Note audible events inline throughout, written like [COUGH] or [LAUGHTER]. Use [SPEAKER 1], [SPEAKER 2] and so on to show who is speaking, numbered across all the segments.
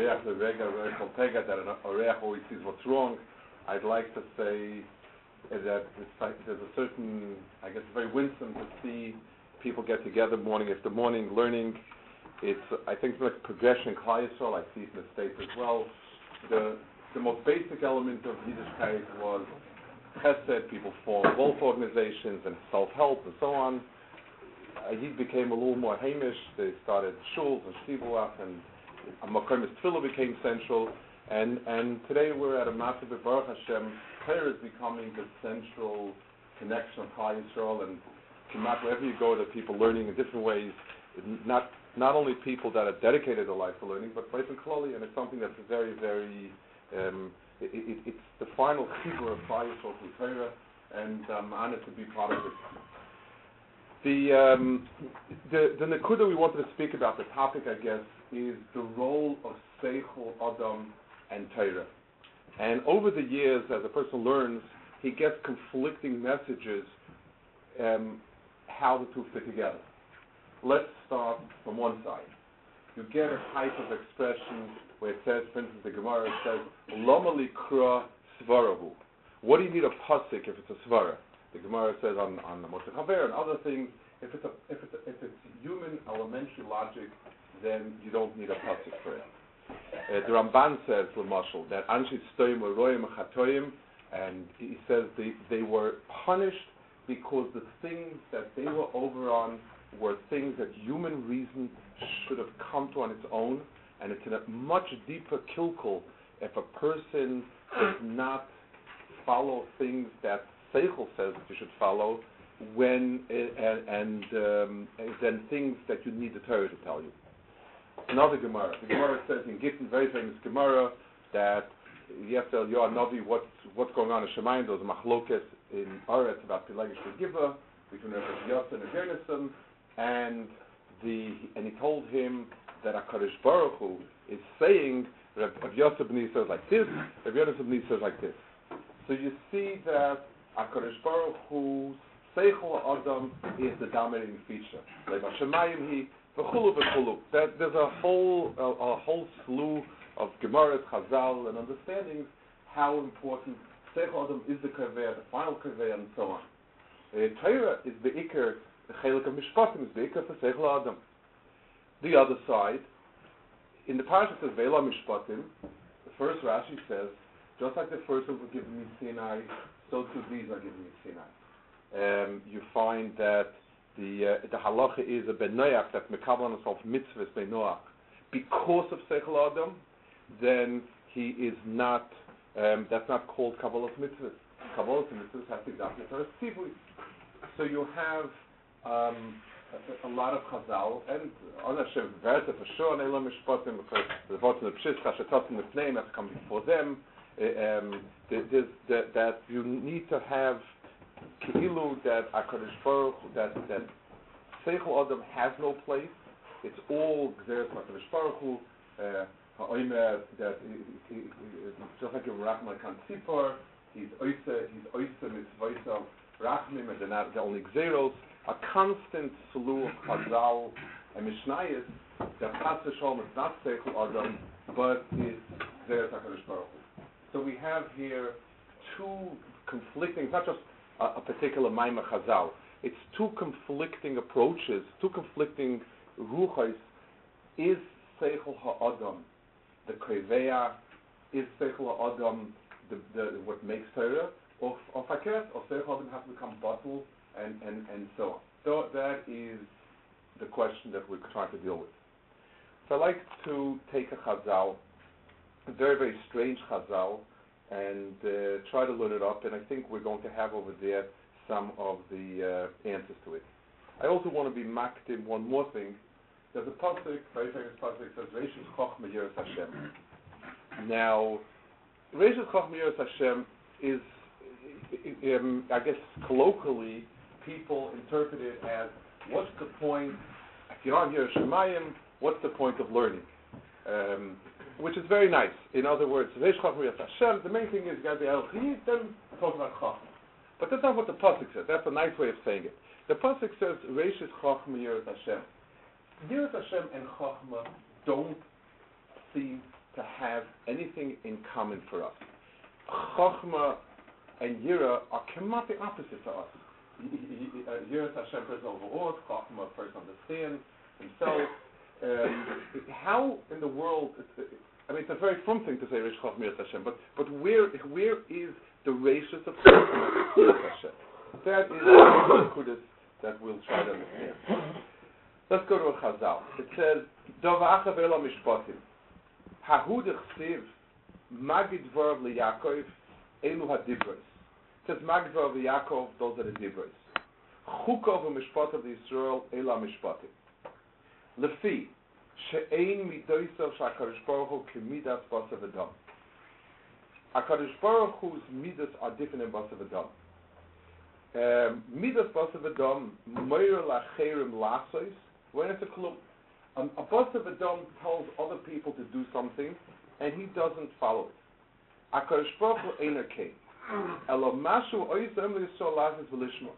[SPEAKER 1] Oreach the Rega Pega, that an Oreach always sees what's wrong. I'd like to say that there's a certain, I guess, very winsome to see people get together morning after morning, learning. It's, I think, it's like progression in Klal I see it in the States as well. The the most basic element of Yiddishkeit was chesed, people formed wolf organizations and self-help and so on. Uh, Yid became a little more Hamish. They started shuls and shivuach, and Makom Tefillah became central. And and today we're at a massive Baruch Hashem. Prayer is becoming the central connection of Klal Yisrael, and Kimat, wherever you go, there are people learning in different ways. Not not only people that are dedicated their life to learning, but Baruch Klali, and it's something that's very very um, it, it, it's the final chibur of Klal Yisrael Torah, and I'm honored to be part of it. The um, the the nakuda we wanted to speak about, the topic, I guess, is the role of Seichel Adam and Torah. And over the years, as a person learns, he gets conflicting messages um, how the two fit together. Let's start from one side. You get a type of expression where it says, for instance, the Gemara says, "Loma likra svarahu." What do you need a pasuk if it's a svara? The Gemara says on on the Moshe Chaver and other things. If it's a, if it's a, if it's human elementary logic, then you don't need a pasuk for it. Uh, the Ramban says, Lamashal, that Anshi Stoim Royim Chatoim, and he says they they were punished because the things that they were over on were things that human reason should have come to on its own, and it's in a much deeper kilkul if a person does not follow things that Seichel says that you should follow, when and, and um, then things that you need the Torah to tell you. Another Gemara. The Gemara says in Gittin, very famous Gemara, that tell your Navi what's what's going on in Shemayim. There's machlokes in Aretz about Pilagish Giva between Rabbi Yosef and Gernesim, and the and he told him that Hakadosh Baruch Hu is saying Rabbi Yosef B'ni says like this, Rabbi Yosef says like this. So you see that Hakadosh Baruch Hu's Seichel Adam is the dominating feature. Like Shemayim he v'chulu v'chulu. There's a whole a, a whole slew of Gemaras, Chazal, and understandings how important Seichel Adam is the kaveya, the final kaveya, and so on. Uh, Torah is the ikar, the chelik of Mishpatim is the ikar for Seichel Adam. The other side, in the parasha says Vela Mishpatim, the first Rashi says, just like the first one were given me Sinai, so too these are given me Sinai. Um, you find that the uh, the halacha is a ben noach that mekabel himself mitzvahs ben noach because of seichel adam, then he is not. Um, that's not called kabbalah mitzvahs. Kabbalah mitzvahs has to exactly tzivui. So you have um, a, a, lot of chazal and on Hashem verse for sure on Elam Mishpatim because the in the pshis chashatotim the name has come before them. Uh, um, that you need to have Ki'ilu that Hakadosh Baruch that that Seichel Adam has no place. It's all Gzeres Hakadosh Baruch Hu. Uh, Ha'omer that he, he, just like in Rachman Kan Tzipor, he's oisa he's oisa mitzvaysa Rachmim and they're not the only Gzeros. A constant slew of Chazal and Mishnayos that Chas V'Shalom is not Seichel Adam, but is Gzeres Hakadosh Baruch Hu. So we have here two conflicting, not just a, a particular Maimah Chazal. It's two conflicting approaches, two conflicting ruchos. Is Seichel Ha'adam the Kreveya? Is Seichel Ha'adam the, the, what makes Torah? Or, or or Seichel Ha'adam has become bottled, and, and, and so on. So that is the question that we're trying to deal with. So I'd like to take a Chazal, a very, very strange Chazal, and uh, try to learn it up. And I think we're going to have over there some of the uh, answers to it. I also want to be mocked in one more thing. There's a pasuk, very famous pasuk, says "Reishis Chochma Yiras Hashem." Now, Rishis Chachmiyos Hashem is, um, I guess, colloquially, people interpret it as what's the point, if you're not on Yerushalayim, what's the point of learning? Um, which is very nice. In other words, Hashem, the main thing is you got then talk about Chachma. But that's not what the Pasuk says. That's a nice way of saying it. The Pasuk says, Reish Chachma Yerat Hashem. Yerat Hashem and Chachma don't seem to have anything in common for us. Chachma and Yira are the opposite to us. [LAUGHS] Yiras Hashem first overall, Chachma first understands himself. [LAUGHS] Um, how in the world? I mean, it's a very fun thing to say Chachma Yiras Hashem, but but where where is the ratios of Yiras Hashem? That is the Kudus that we'll try to understand. Let's go to a Chazal. It says, Dov Achav Ela Mishpatim. Hahu dechsiv magid dvorav liyakov elu hadibros. It says magid dvorav liyakov, those are the dibros. Chukov u'mishpatav Yisrael ela mishpatim. Lefi, she'ein midoisav sha'akadosh baruch hu kemidas basav adam. HaKadosh Baruch Hu's midas are different in basav adam. Um, midas basav adam, moira lacherim lasois, when it's a klum, um, a of Adam tells other people to do something, and he doesn't follow it. Akadosh Baruch Hu Einer Kein. Elo Mashu Oizem Yisrael Lazis V'Lishma.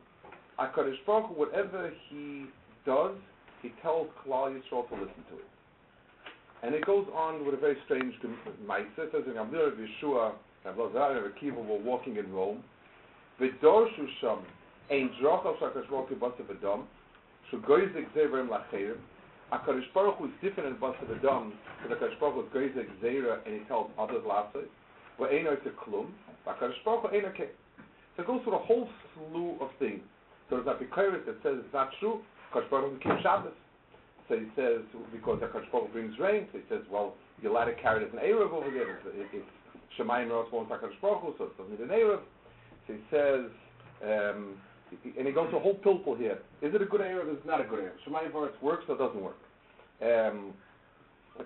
[SPEAKER 1] Akadosh Baruch whatever he does, he tells Klal Yisrael to listen to it. And it goes on with a very strange Maisa. It says in Gamliel Yeshua, and Lazar and Akiva were walking in Rome. V'dorshu Sham Ein Drochav Baruch Hu Basav Adam. Shugoyzik Zeverim Lacherim. HaKadosh Baruch Hu is different in Basa Adam, because HaKadosh Baruch Hu is Geizek Zera, and he tells others Lasses. But Eino to Klum, HaKadosh Baruch Hu Eino. So it goes through a whole slew of things. So there's a Bikoris that says it's not true, Baruch Hu keeps Shabbos. So he says, because HaKadosh Baruch brings rain, so he says, well, you're allowed to carry it as an Erev over there. It's, it's Shemayim Rosh wants HaKadosh so it doesn't need an Erev. So he says, um, and he goes to a whole pilpul here. Is it a good Erev? Is it not a good Erev? Shemayim Varetz works or doesn't work? Um,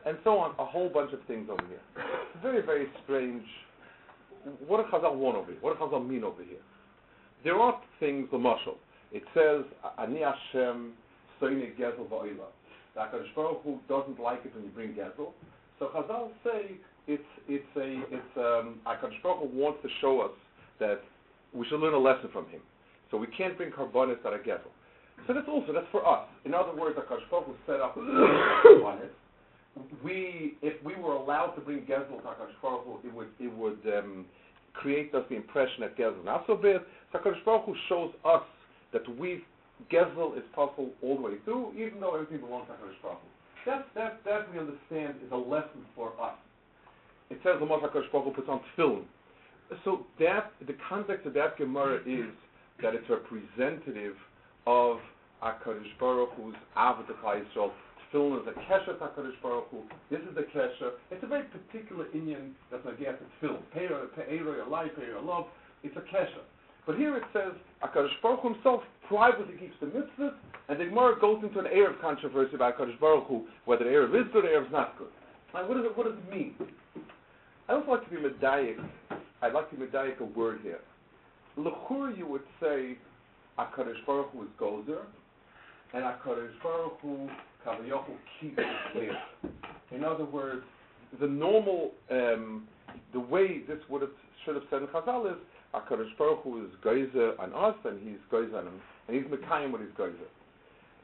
[SPEAKER 1] and so on, a whole bunch of things over here. Very, very strange. What does Chazal want over here? What does Chazal mean over here? There are things, the mashal. It says, Ani Hashem soine gezel va'ila. The HaKadosh Baruch Hu doesn't like it when you bring gezel. So Chazal say it's, it's a, it's, um, HaKadosh Baruch Hu wants to show us that we should learn a lesson from him. So we can't bring karbonis that are gezel. So that's also that's for us. In other words, Akash was set up [COUGHS] karbonis. We, if we were allowed to bring gezel to Akash it would it would um, create us the impression that gezel not so bad. So Akash shows us that we gezel is possible all the way through, even though everything belongs to Akash That that that we understand is a lesson for us. It says the Moshe Akash puts on tefillin. So that the context of that Gemara is that it's representative of HaKadosh Baruch Hu's Avodah Yisrael. Tefillin is a kesher HaKadosh Baruch Hu. This is the kesher. It's a very particular Indian that's not get to tefillin. Pe'ero life, pe'ero love. It's a kesher. But here it says HaKadosh Baruch Hu himself privately keeps the mitzvahs, and the Gemara goes into an Erev controversy about HaKadosh Baruch Hu, whether the Erev is good or Erev is not good. Like, what, does it, what does it mean? I also like to be medayik. I'd like to medayik a word here. L'chur, you would say HaKadosh Baruch Hu is Gozer, and HaKadosh Baruch Hu Kavayochu keeps it In other words, the normal, um, the way this would have, should have said in Chazal is, HaKadosh Baruch Hu is Gozer on us, and he's Gozer on him, and he's Mekayim with his Gozer.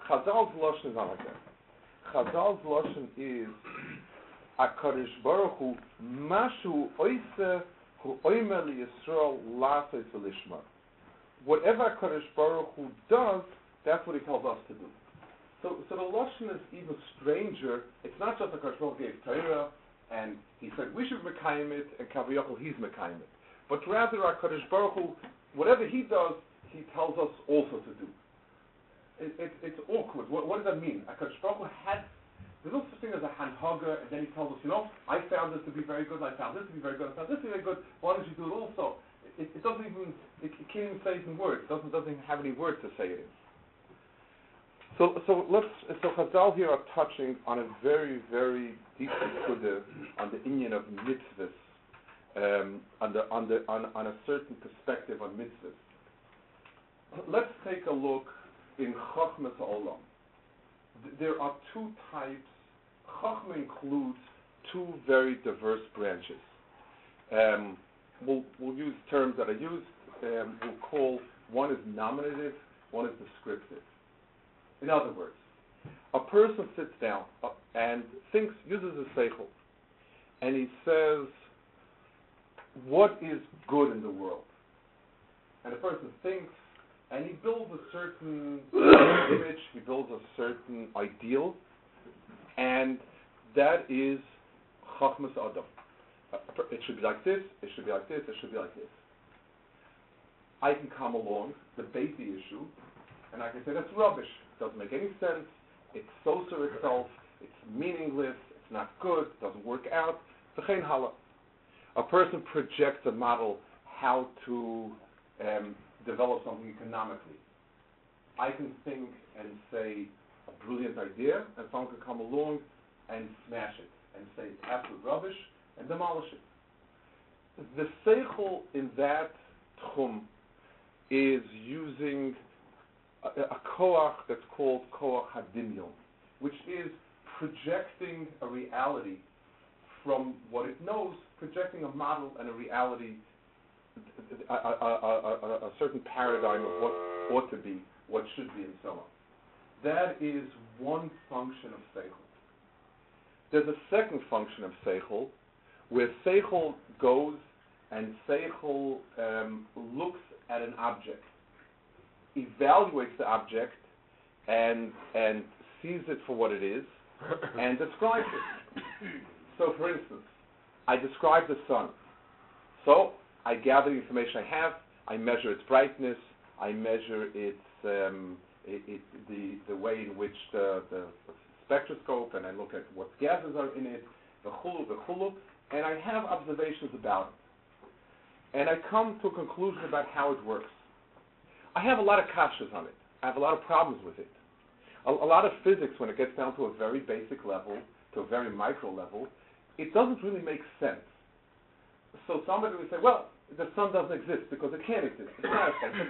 [SPEAKER 1] Chazal's Lashon is not like that. Chazal's Lashon is, HaKadosh Baruch Hu Mashu Oise Hu Oimer Yisrael Lasois V'Lishma whatever Kadosh Baruch Hu does, that's what he tells us to do. So, so the Lashon is even stranger. It's not just that Kadosh Baruch Hu gave Torah, and he said we should Mekayim it, and Kaviyachol he's Mekayim it. But rather, our Kadosh Baruch Hu, whatever he does, he tells us also to do. It, it, it's awkward. What, what, does that mean? A Kadosh Baruch Hu had there's no such thing as a hanhaga, and then he tells us, you know, I found this to be very good, I found this to be very good, I found this to be very good. Why don't you do it also? it, it doesn't even, it, it, can't even say it in words. It doesn't, doesn't have any words to say it in. So, so let's, so Chazal here are touching on a very, very deep kudah on the Indian of mitzvahs. Um, on, the, on, the, on, on a certain perspective on mitzvahs. Let's take a look in Chachmas Olam. There are two types. Chachma includes two very diverse branches. Um, we'll, we'll use terms that I used. Um, we'll call one is nominative, one is descriptive. In other words, a person sits down uh, and thinks, uses a seichel, and he says, "What is good in the world?" And the person thinks, and he builds a certain [COUGHS] image, he builds a certain ideal, and that is chachmas adam. It should be like this. It should be like this. It should be like this. I can come along, debate the issue, and I can say that's rubbish. It doesn't make any sense. It's so to itself. It's meaningless. It's not good. It doesn't work out. V'chein hala. A person projects a model how to um, develop something economically. I can think and say a brilliant idea, and someone can come along and smash it and say it's absolute rubbish and demolish it. The seichel in that tchum is using a, a koach that's called koach hadimyon, which is projecting a reality from what it knows, projecting a model and a reality, a, a, a, a certain paradigm of what ought to be, what should be, and so on. That is one function of seichel. There's a second function of seichel, where seichel goes and seichel um, looks at an object, evaluates the object, and and sees it for what it is, and describes it. [COUGHS] So, for instance, I describe the sun. So I gather the information I have. I measure its brightness. I measure its um, it, it, the the way in which the, the spectroscope, and I look at what gases are in it, the chulu, the chulu, and I have observations about it and I come to a conclusion about how it works. I have a lot of kashas on it. I have a lot of problems with it. A, a, lot of physics, when it gets down to a very basic level, to a very micro level, it doesn't really make sense. So somebody would say, well, the sun doesn't exist because it can't exist. It's not. It's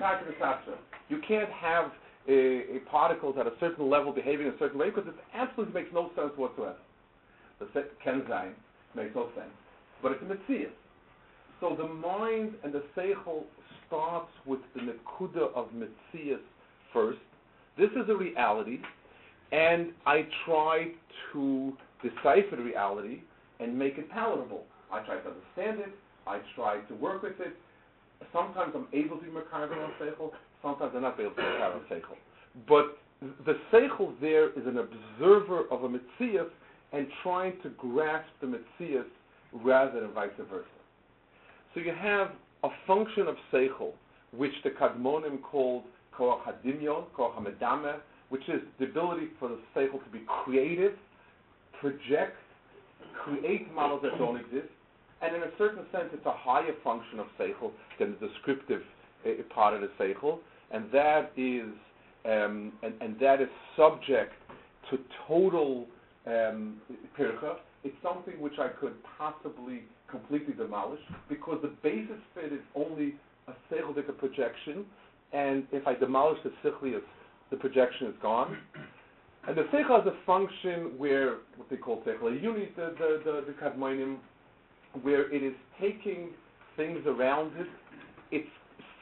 [SPEAKER 1] You can't have a, a particles at a certain level behaving a certain way because it absolutely makes no sense whatsoever. The Kenzain makes no sense. But it's a mitzvah. So the mind and the seichel starts with the nekuda of mitzias first. This is a reality, and I try to decipher the reality and make it palatable. I try to understand it. I try to work with it. Sometimes I'm able to be makaber on seichel. Sometimes I'm not able to be makaber on seichel. But the seichel there is an observer of a mitzias and trying to grasp the mitzias rather than vice versa. So you have a function of seichel, which the Kadmonim called koach hadimyon, koach hamedame, which is the ability for the seichel to be creative, project, create models that don't exist, and in a certain sense, it's a higher function of seichel than the descriptive uh, part of the seichel, and that is um, and, and, that is subject to total um, pircha. It's something which I could possibly completely demolished because the basis fit is only a seichel projection, and if I demolish the sichlius, the projection is gone. And the seichel is a function where what they call seichel unit, the the the, the kadmonim, where it is taking things around it. It's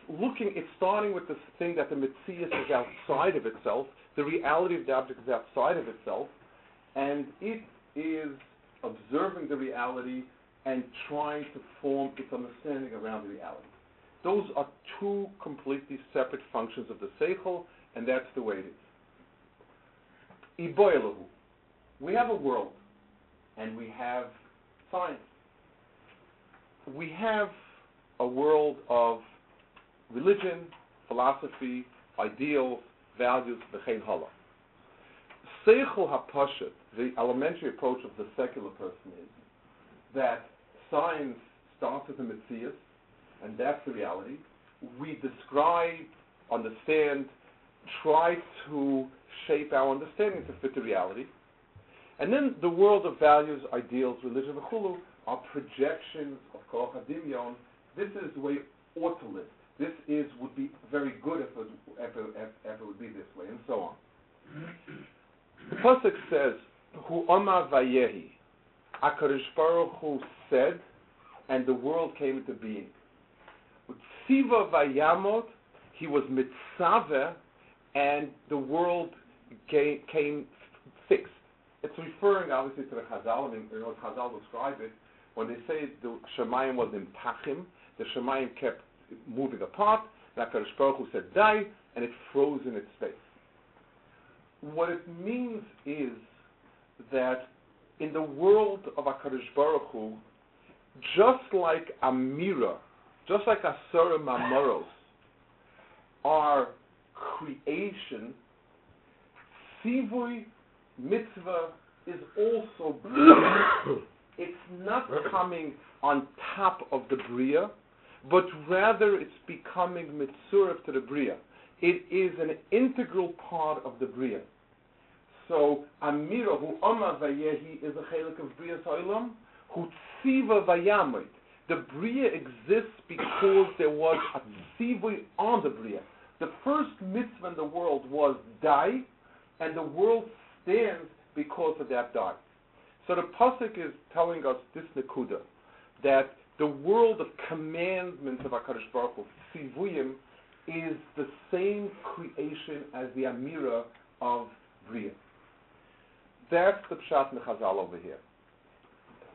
[SPEAKER 1] looking. It's starting with the thing that the mitzias is outside of itself. The reality of the object is outside of itself, and it is observing the reality and trying to form its understanding around the reality. Those are two completely separate functions of the seichel, and that's the way it is. Iboilahu. We have a world, and we have science. We have a world of religion, philosophy, ideals, values, v'chein hala. Seichel hapashat, the elementary approach of the secular person is that science starts with a Metzias, and that's the reality. We describe, understand, try to shape our understanding to fit the reality. And then the world of values, ideals, religion, chulu are projections of Koach HaDimyon. This is the way it ought to live. This is would be very good if it, if it, if, if it would be this way, and so on. The pasuk says, "Hu Oma Vayehi." Akadosh Baruch Hu said, and the world came into being. Tziva Vayamot, he was mitzaveh, and the world came, came fixed. It's referring obviously to the Chazal. Mean, you know, Chazal describe it when they say the Shemayim was in Tachim. The Shemayim kept moving apart. And Hakadosh Baruch Hu said die, and it froze in its space. What it means is that in the world of Hakadosh Baruch Hu, just like Amira, just like Asura Mamoros, are creation, Sivui mitzvah is also [COUGHS] it's not coming on top of the bria, but rather it's becoming mitzurah to the bria. It is an integral part of the bria. So Amira, who Vayehi, is a chelik of Bria Soilam, who Tziva Vayamit. The Bria exists because there was a Tzivui on the Bria. The first mitzvah in the world was die, and the world stands because of that die. So the pasuk is telling us this nekuda that the world of commandments of Hakadosh Baruch Hu, Sivuyim, is the same creation as the Amira of Bria. That's the pshat mechazal over here.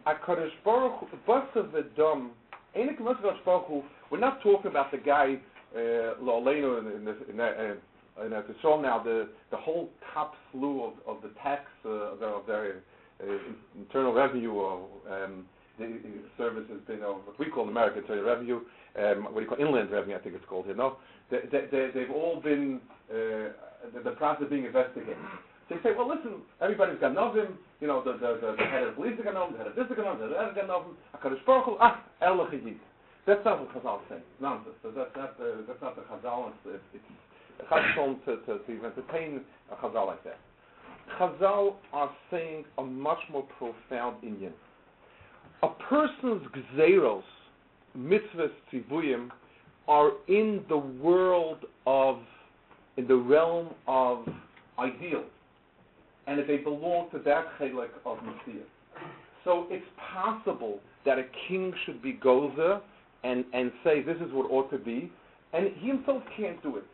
[SPEAKER 1] Hakadosh Baruch Hu, Basav Edom, we're not talking about the guy Lo Aleinu in, in, in, in and as it's shown now, the, the whole top slew of, of the tax uh, of their, of their uh, internal revenue um, the service has been uh, what we call in America internal revenue, um, what do you call inland revenue? I think it's called here. No, they, they, they've all been uh, the, the process being investigated. So you say, well, listen, everybody's got novim. You know, the, the, the, the head of police got novim, the head of this got novim, the head of got novim. Hakadosh Baruch Hu, ah, El That's not what Chazal saying. Nonsense. So that's not the, that's not the Chazal. It's, it's, Chazal to, to, to even entertain a Chazal like that. Chazal are saying a much more profound Indian. A person's gzeros, mitzvahs, tzivuyim, are in the world of, in the realm of ideals, and if they belong to that chelik of Messiah. So it's possible that a king should be gozer and, and say this is what ought to be, and he himself can't do it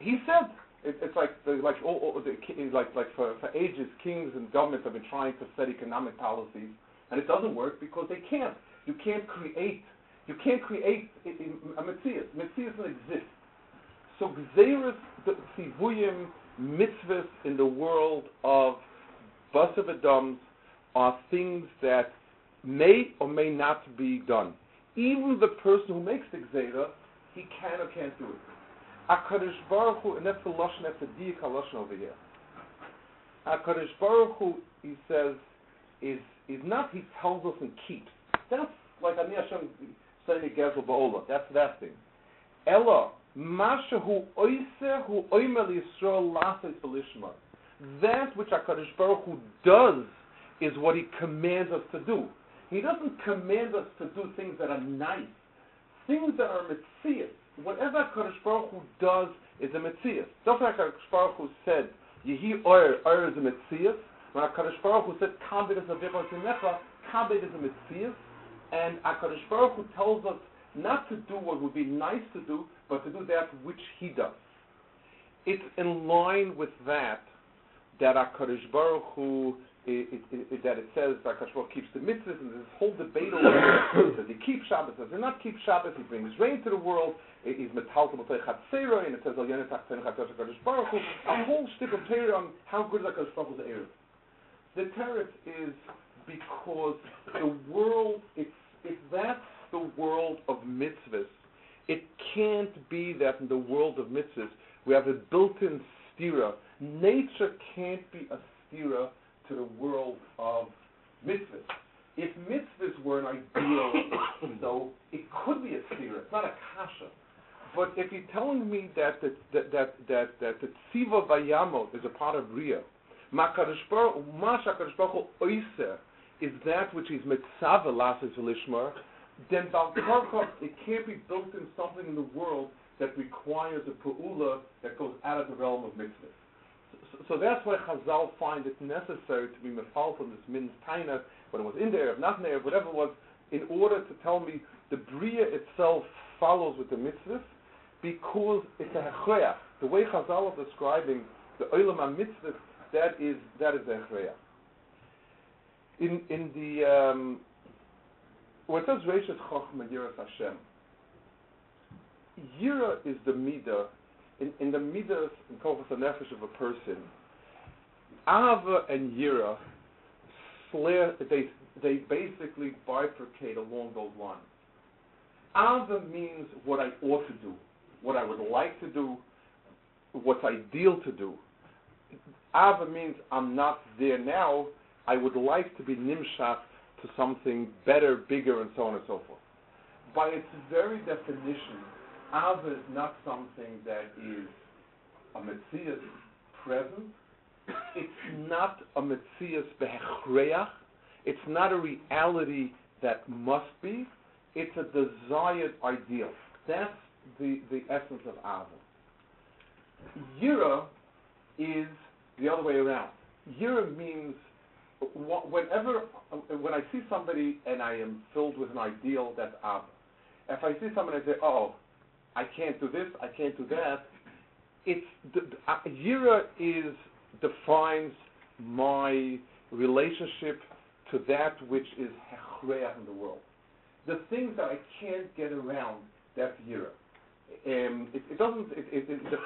[SPEAKER 1] he said it, it's like like all, all the, like like for, for ages, kings and governments have been trying to set economic policies, and it doesn't work because they can't. You can't create. You can't create a mitzvah. Mitzvah doesn't exist. So gzeirus, tzivuyim, mitzvahs in the world of basav adams are things that may or may not be done. Even the person who makes the gzeira, he can or can't do it. HaKadosh Baruch Hu, and that's the Lashon, that's the Diyak HaLashon over here. HaKadosh Baruch Hu, he says, is, is not, he tells us and keeps. That's like Ani Hashem saying Gezel Ba'olah. That's that thing. Ella, Masha Hu Oise Hu Oimer Yisrael Lasei Felishma. That which HaKadosh Baruch Hu does is what he commands us to do. He doesn't command us to do things that are nice. Things that are mitzvahs whatever Kadosh Baruch Hu does is a mitzvah. Just like Kadosh Baruch Hu said, Yehi Oyer, Oyer is a mitzvah. When Kadosh Baruch Hu said, Kabed is a tinecha, Kabed is a mitzvah. And Kadosh Baruch Hu tells us not to do what would be nice to do, but to do that which He does. It's in line with that that Kadosh Baruch Hu it, it, it, that it says that Hakadosh keeps the mitzvahs, and this whole debate over [COUGHS] does he keep Shabbos, does he not keep Shabbos? He brings rain to the world. He's metal to chatzera, and it says al yenetach ten Hakadosh Baruch Hu. A whole stick of Torah on how good Hakadosh Baruch Hu's erev. The teretz is because the world, it's if that's the world of mitzvahs, it can't be that in the world of mitzvahs we have a built-in stira. Nature can't be a stira to the world of mitzvahs. If mitzvahs were an ideal, [COUGHS] so it could be a sphere. It's not a kasha. But if you're telling me that the, that that that that the tziva vayamot is a part of Ria, is that which is mitzvah lasses lishmar, then it can't be built in something in the world that requires a pu'ula that goes out of the realm of mitzvahs. So, that's why Chazal find it necessary to be mefal from this min's taina, when it was in the there, not in there, whatever it was, in order to tell me the bria itself follows with the mitzvahs, because it's a hechreach. The way Chazal is describing the olam mitzvahs, that is that is the hechreach. In in the um, when it says Reishis Chochma Yiras Hashem, Yira is the midah in, in the midas and Kovas Nefesh of a person. Ava and Yira, flare, they they basically bifurcate along those lines. Ava means what I ought to do, what I would like to do, what's ideal to do. Ava means I'm not there now. I would like to be nimshat to something better, bigger, and so on and so forth. By its very definition, Ava is not something that is a Metzias present. Not a Metzias behechreach. It's not a reality that must be. It's a desired ideal. That's the, the essence of Ava. Yira is the other way around. Yira means whenever when I see somebody and I am filled with an ideal, that's Ava. If I see someone and say, "Oh, I can't do this, I can't do that," it's the, uh, Yira is defines my relationship to that which is hechreach in the world. The things that I can't get around, that's Yira. Um, it, it, doesn't. It, it,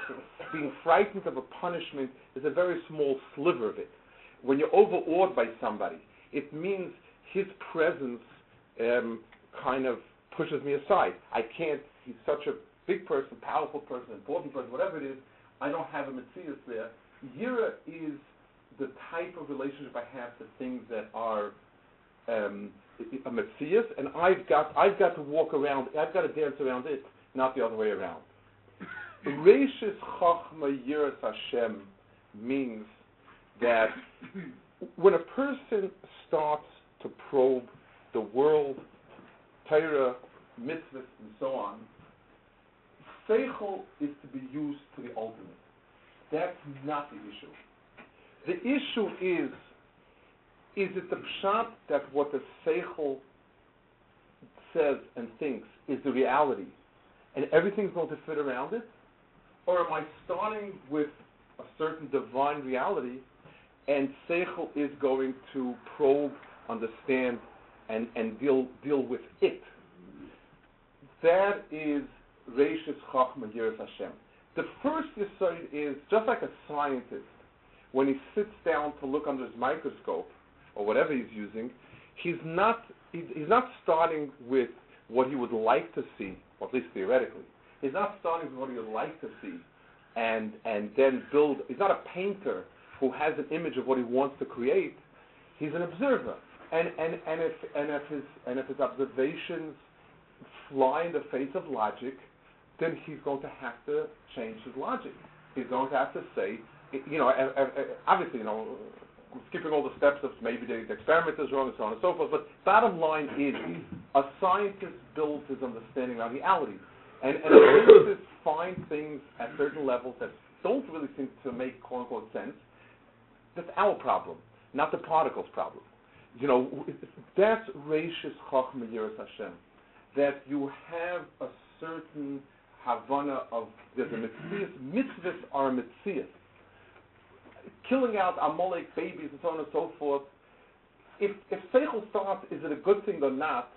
[SPEAKER 1] being frightened of a punishment is a very small sliver of it when you're overawed by somebody, it means his presence um, kind of pushes me aside. I can't. He's such a big person, powerful person, important person, whatever it is. I don't have a Metzias there. Yira is the type of relationship I have to things that are um, a Metzias, and I've got I've got to walk around. I've got to dance around it, not the other way around. [LAUGHS] Reishis Chachma Yiras Hashem means that when a person starts to probe the world, Torah, mitzvahs, and so on, seichel is to be used to the ultimate. That's not the issue. The issue is, is it the pshat that what the seichel says and thinks is the reality, and everything's going to fit around it? Or am I starting with a certain divine reality and Seichel is going to probe, understand, and, and deal, deal with it. That is Reishis Chachma Yiras Hashem. The first Yisod is just like a scientist, when he sits down to look under his microscope, or whatever he's using, he's not, he's not starting with what he would like to see, or at least theoretically. He's not starting with what he would like to see, and, and then build, he's not a painter who has an image of what he wants to create, he's an observer. And, and, and, if, and, if his, and if his observations fly in the face of logic, then he's going to have to change his logic. He's going to have to say, you know, obviously, you know, skipping all the steps of maybe the, experiment is wrong and so on and so forth. But bottom line is, a scientist builds his understanding on reality, and, and scientists find things at certain levels that don't really seem to make quote unquote sense, that's our problem, not the particle's problem. You know, that's Reishis Chachma Yiras Hashem. That you have a certain Havana of, there's a mitzvah, mitzvahs are a mitzvah. Killing out Amalek babies and so on and so forth, if, if Seichel starts, is it a good thing or not,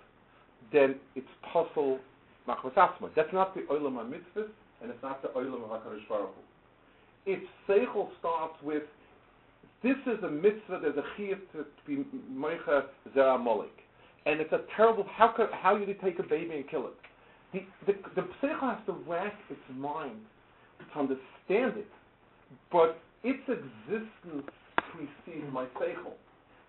[SPEAKER 1] then it's puzzle machvasasma. That's not the Olam HaMitzvah, and it's not the Olam HaKadosh Baruch Hu. If Seichel starts with this is a mitzvah, there's a chiyuv to, be moicha zera molik. And it's a terrible, how could, how you take a baby and kill it? The, the, the has to rack its mind to understand it, but its existence precedes my seichel.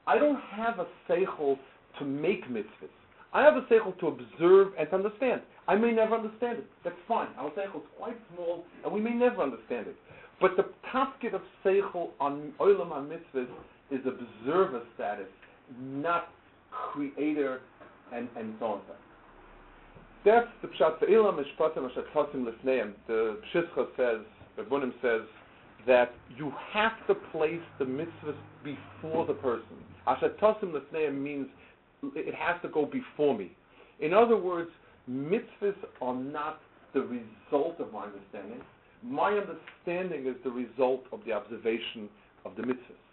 [SPEAKER 1] I don't have a seichel to make mitzvahs. I have a seichel to observe and to understand. I may never understand it. That's fine. Our seichel is quite small, and we may never understand it. But the tafkid of seichel on olam mitzvahs is observer status, not creator, and, and so on. That's the Pshat Asher Tosim Lifneim. The Pshischa says, the Bunim says, that you have to place the mitzvahs before the person. Asher Tosim Lifneim means it has to go before me. In other words, mitzvahs are not the result of my understanding. My understanding is the result of the observation of the mitzvahs.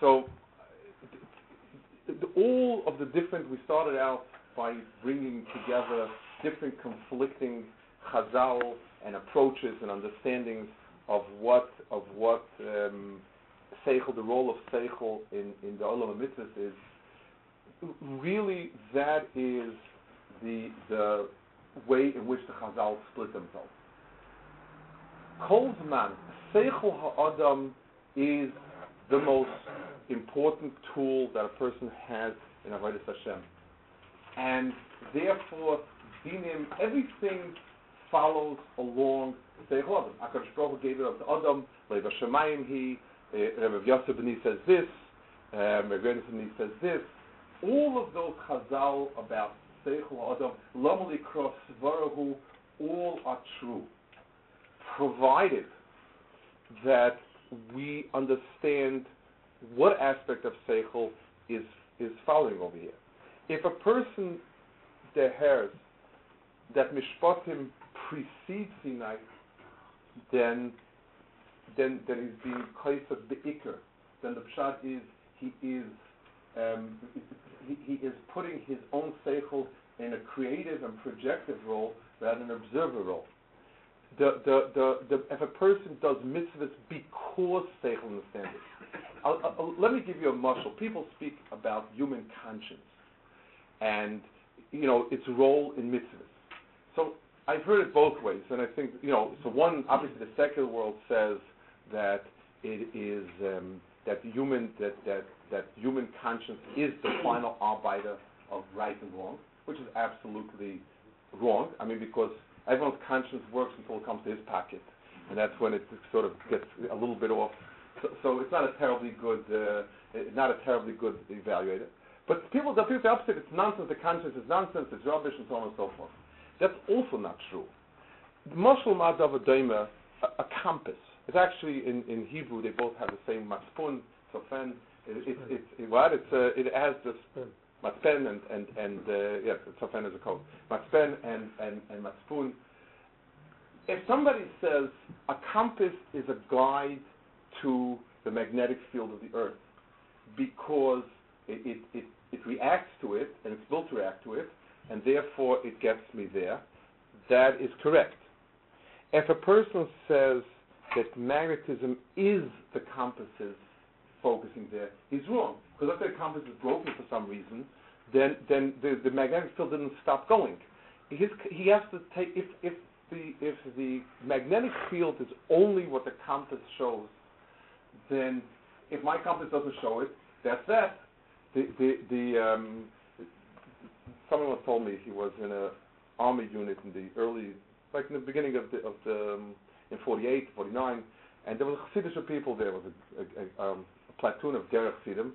[SPEAKER 1] So, all of the different, we started out by bringing together different conflicting chazal and approaches and understandings of what of what um, seichel, the role of seichel in in the olam mitzvahs is. Really, that is the the way in which the chazal split themselves. Kolzman, seichel ha'adam is the most important tool that a person has in Avodah Hashem and therefore dinim everything follows along the Adam. Akadosh Baruch gave it up to Adam. Leiva Shemayim he. Uh, Rebbe Yosef B'ni says this. Um, Rebbe says this. All of those Chazal about Seichel Adam, Lamali Cross Svarahu, all are true, provided that we understand what aspect of Seichel is is following over here if a person hears that mishpatim precedes Sinai, then then then he's being kaisat beikr. Then the pshat is he is um, he, he, is putting his own seichel in a creative and projective role rather than an observer role. The, the, the, the, if a person does mitzvahs because seichel understands it, let me give you a muscle. People speak about human conscience and you know its role in mitzvahs. I've heard it both ways, and I think you know. So one, obviously, the secular world says that it is um, that human that that that human conscience is the final arbiter of right and wrong, which is absolutely wrong. I mean, because everyone's conscience works until it comes to his pocket, and that's when it sort of gets a little bit off. So, so it's not a terribly good, uh, not a terribly good evaluator. But people, the people opposite, it's nonsense, the conscience is nonsense, it's rubbish, and so on and so forth. That's also not true. Moshel Madav a, a compass. It's actually in, in Hebrew they both have the same matspun, sofen. It, it, it, it, what? It's, uh, it has this matzpen and and and uh, yes, sofen is a code. Matzpen and and and matspun. If somebody says a compass is a guide to the magnetic field of the Earth because it, it, it, it reacts to it, and it's built to react to it, and therefore it gets me there. That is correct. If a person says that magnetism is the compass's focusing there, he's wrong. Because if the compass is broken for some reason, then then the, the magnetic field didn't stop going. His, he has to take if if the if the magnetic field is only what the compass shows, then if my compass doesn't show it, that's that the the, the um, someone once told me he was in a army unit in the early, like in the beginning of the of the um, in 48, 49, and there was Chassidish of people there. was a, a, a, um, a platoon of Derech Chassidim,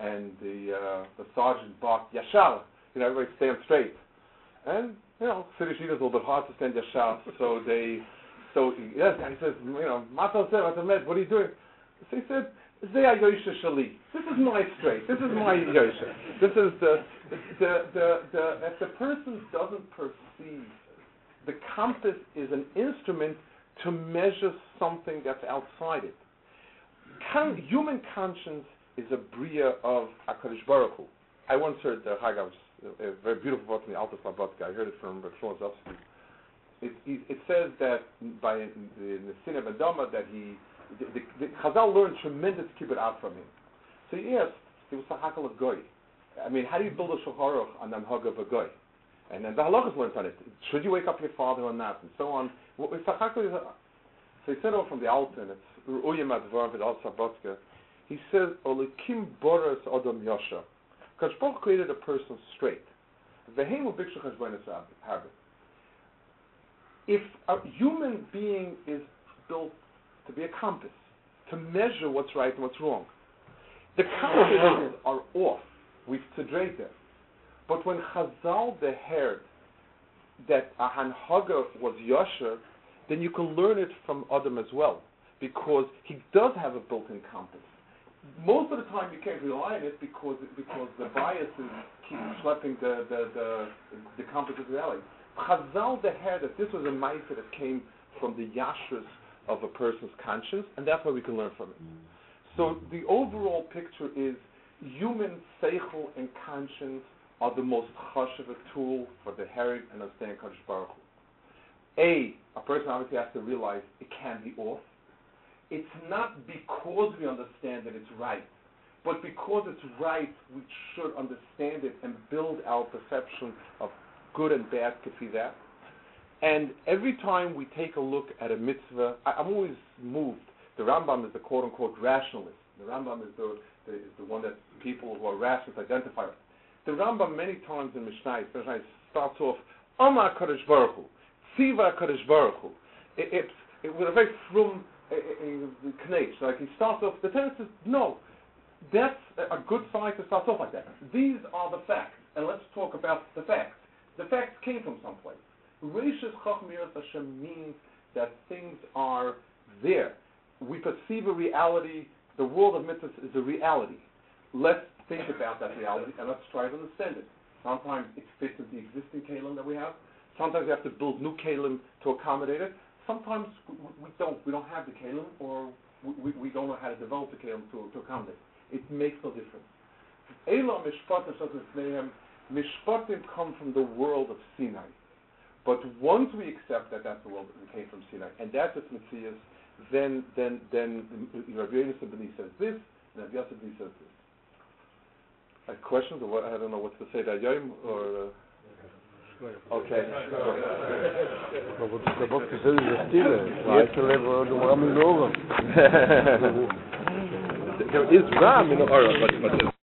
[SPEAKER 1] and the uh, the sergeant barked Yashar, you know, everybody stand straight, and you know, Chassidish is a little bit hard to stand Yashar, so they. So yes, and he says, you know, Matal said, what are you doing? So he said, this is my straight. This is my Yosha. This is the, the, the, the, if the person doesn't perceive, the compass is an instrument to measure something that's outside it. Con- human conscience is a bria of HaKadosh Baruch Hu. I once heard the Haggav, a very beautiful book in the Alta Slabotka. I heard it from Florence It, it, it says that by the, the sin of Adama that he the, the, the Chazal learned tremendous kibbut out from him. So he asked, he was Sahakal of Goy. I mean, how do you build a Shulchan on the Hag of a Goy? And then the halachas learned on it. Should you wake up your father or not, and so on. What, so he said over from the Alton, it's Uyim Advar Vid Al Sabatka. He says, Olikim Boras Adam Yasha. Kashbach created a person straight. Vehemu Bikshu Chashbonis Habit. If a human being is built to be a compass, to measure what's right and what's wrong. The compasses [COUGHS] are off. we've there. But when Chazal the heard that a hanhaga was yasher, then you can learn it from Adam as well, because he does have a built-in compass. Most of the time, you can't rely on it because because the biases keep schlepping the the the, the compass of reality. Chazal the heard that this was a ma'aser that came from the yashrus of a person's conscience, and that's why we can learn from it. Mm-hmm. So the overall picture is human seichel and conscience are the most chashiv tool for the herid and understanding Kadosh Baruch Hu. A, a person obviously has to realize it can be off. It's not because we understand that it's right, but because it's right, we should understand it and build our perception of good and bad to see that. And every time we take a look at a mitzvah, I, I'm always moved. The Rambam is the quote unquote rationalist. The Rambam is the, the, is the one that people who are rationalists identify with. The Rambam many times in Mishnah, Mishnah starts off, Amar Kadosh Baruch Hu, Tziva Kadosh Baruch Hu. It, it's it, with a very frum knetch. Like he starts off, the tenant says, no, that's a good sign to start off like that. These are the facts, and let's talk about the facts. The facts came from someplace. Rishis Chachmiras Hashem means that things are there. We perceive a reality. The world of mitzvahs is a reality. Let's think about that reality and let's try to understand it. Sometimes it fits with the existing kalim that we have. Sometimes we have to build new kalim to accommodate it. Sometimes we, don't. We don't have the kalim, or we, we, don't know how to develop the kalim to, to accommodate. It makes no difference. Elam mishpatim mishpatim come from the world of Sinai. But once we accept that that's the world that came from Sinai, and that's its Metzias, then then then Rabbi Yonatan B'ni says this, and Rabbi Yosef B'ni says this. Uh, questions or what? I don't know what to say. That Yom or. Uh, Okay.
[SPEAKER 2] Maar wat de boek stille. Jetzt leven we de ram in.
[SPEAKER 1] There is ram in the aura, but, but